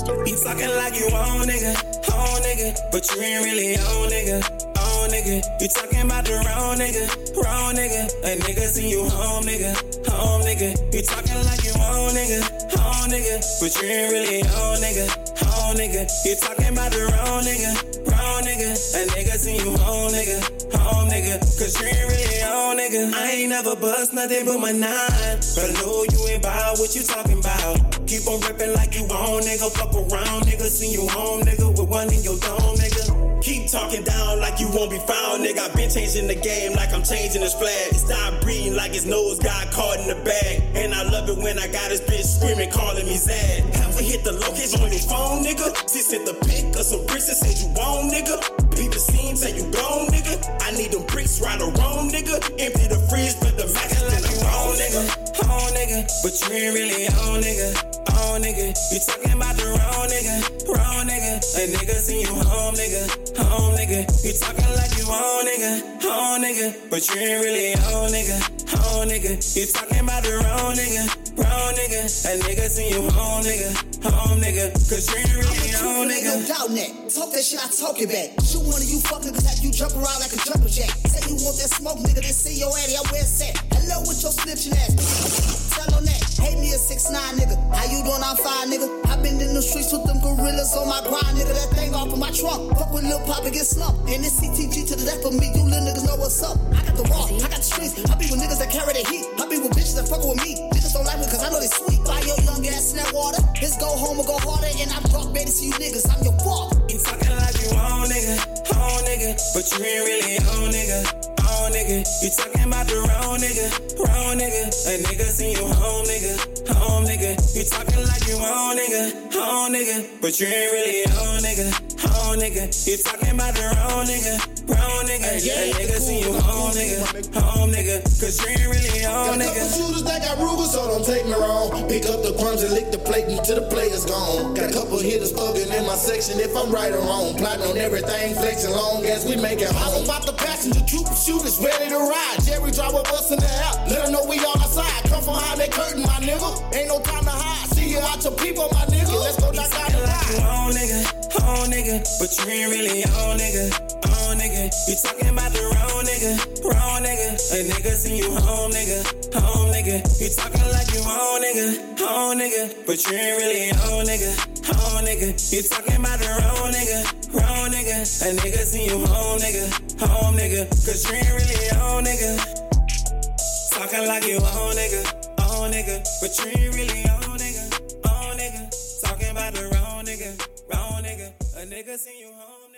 You talking like you own nigga, own nigga, but you ain't really own nigga, own nigga. You talking about the wrong nigga, wrong nigga. A nigga see you home nigga, home nigga. You talking like you own nigga, own nigga, but you ain't really own nigga, own nigga. You talking about the wrong nigga, wrong nigga. A nigga see you home nigga, home nigga, cause you ain't really nigga. I ain't never bust nothing but my nine, but know you ain't about what you talking about. Keep on ripping like you own, nigga. Fuck around, nigga. See you home, nigga, with one in your dome, nigga. Keep talking down like you won't be found, nigga. I been changing the game like I'm changing his flag. Stop breathing like his nose got caught in the bag. And I love it when I got his bitch screaming, calling me Zad. Have we hit the location on your phone, nigga? She sent the pic of some bricks and said you wrong, nigga. Beat the scene, say you gone, nigga. I need them bricks right or wrong, nigga. Empty Ain't really on, nigga wrong nigga. You talking about the wrong nigga, wrong nigga. A nigga see you home nigga, home nigga. You talking like you own nigga, home nigga. But you ain't really home nigga, home nigga. You talking about the wrong nigga, wrong nigga. A nigga see you home nigga, home nigga. Cause you ain't really home nigga. No doubt that. Talk that shit, I talk it back. Shoot one of you fuckers cause have you jump around like a jumper jack. Say you want that smoke, nigga, then see your addy, I wear the streets with them gorillas on my grind, nigga. That thing off of my trunk. Fuck with Lil Pop and get slumped. And this CTG to the death of me. You little niggas know what's up. I got the walk, I got the streets. I be with niggas that carry the heat. I be with bitches that fuck with me. Niggas don't like me cause I know they sweet. Buy your young ass snap water. Let's go home or go harder. And I'm dark, baby, see you niggas. I'm your father. You talking like you own nigga, own nigga. But you ain't really own nigga wrong nigga. You talking about the wrong nigga, wrong nigga. A nigga see you own nigga, home nigga. But you ain't really home nigga, home nigga. You talking about the wrong nigga, wrong nigga. A nigga see you home nigga, home nigga. Cause you ain't really nigga. Got a couple shooters that got Ruger, so don't take me wrong. Pick up the crumbs and lick the plate until the player's gone. Got a couple hitters thugging in my section if I'm right or wrong. Plotting on everything, flexing long as we make it home. About the passenger, troop shooters ready to ride. Jerry drive with us in the app. Let them know we on outside. Come from behind that curtain, my nigga. Ain't no time to hide. Out your people, my nigga. Let's go knock out the like on, nigga. On, nigga. But you ain't really on, nigga. On, nigga. You talking about the wrong nigga. Wrong nigga. A nigga see you home, nigga. Home, nigga. You talking like you on, nigga. On, nigga. But you ain't really on, nigga. On, nigga. You talking about the wrong nigga. Wrong nigga. A nigga see you home, nigga. Home, nigga. Cause you ain't really on own nigga. Talking like you own nigga, own nigga. But you ain't really own nigga seen you home.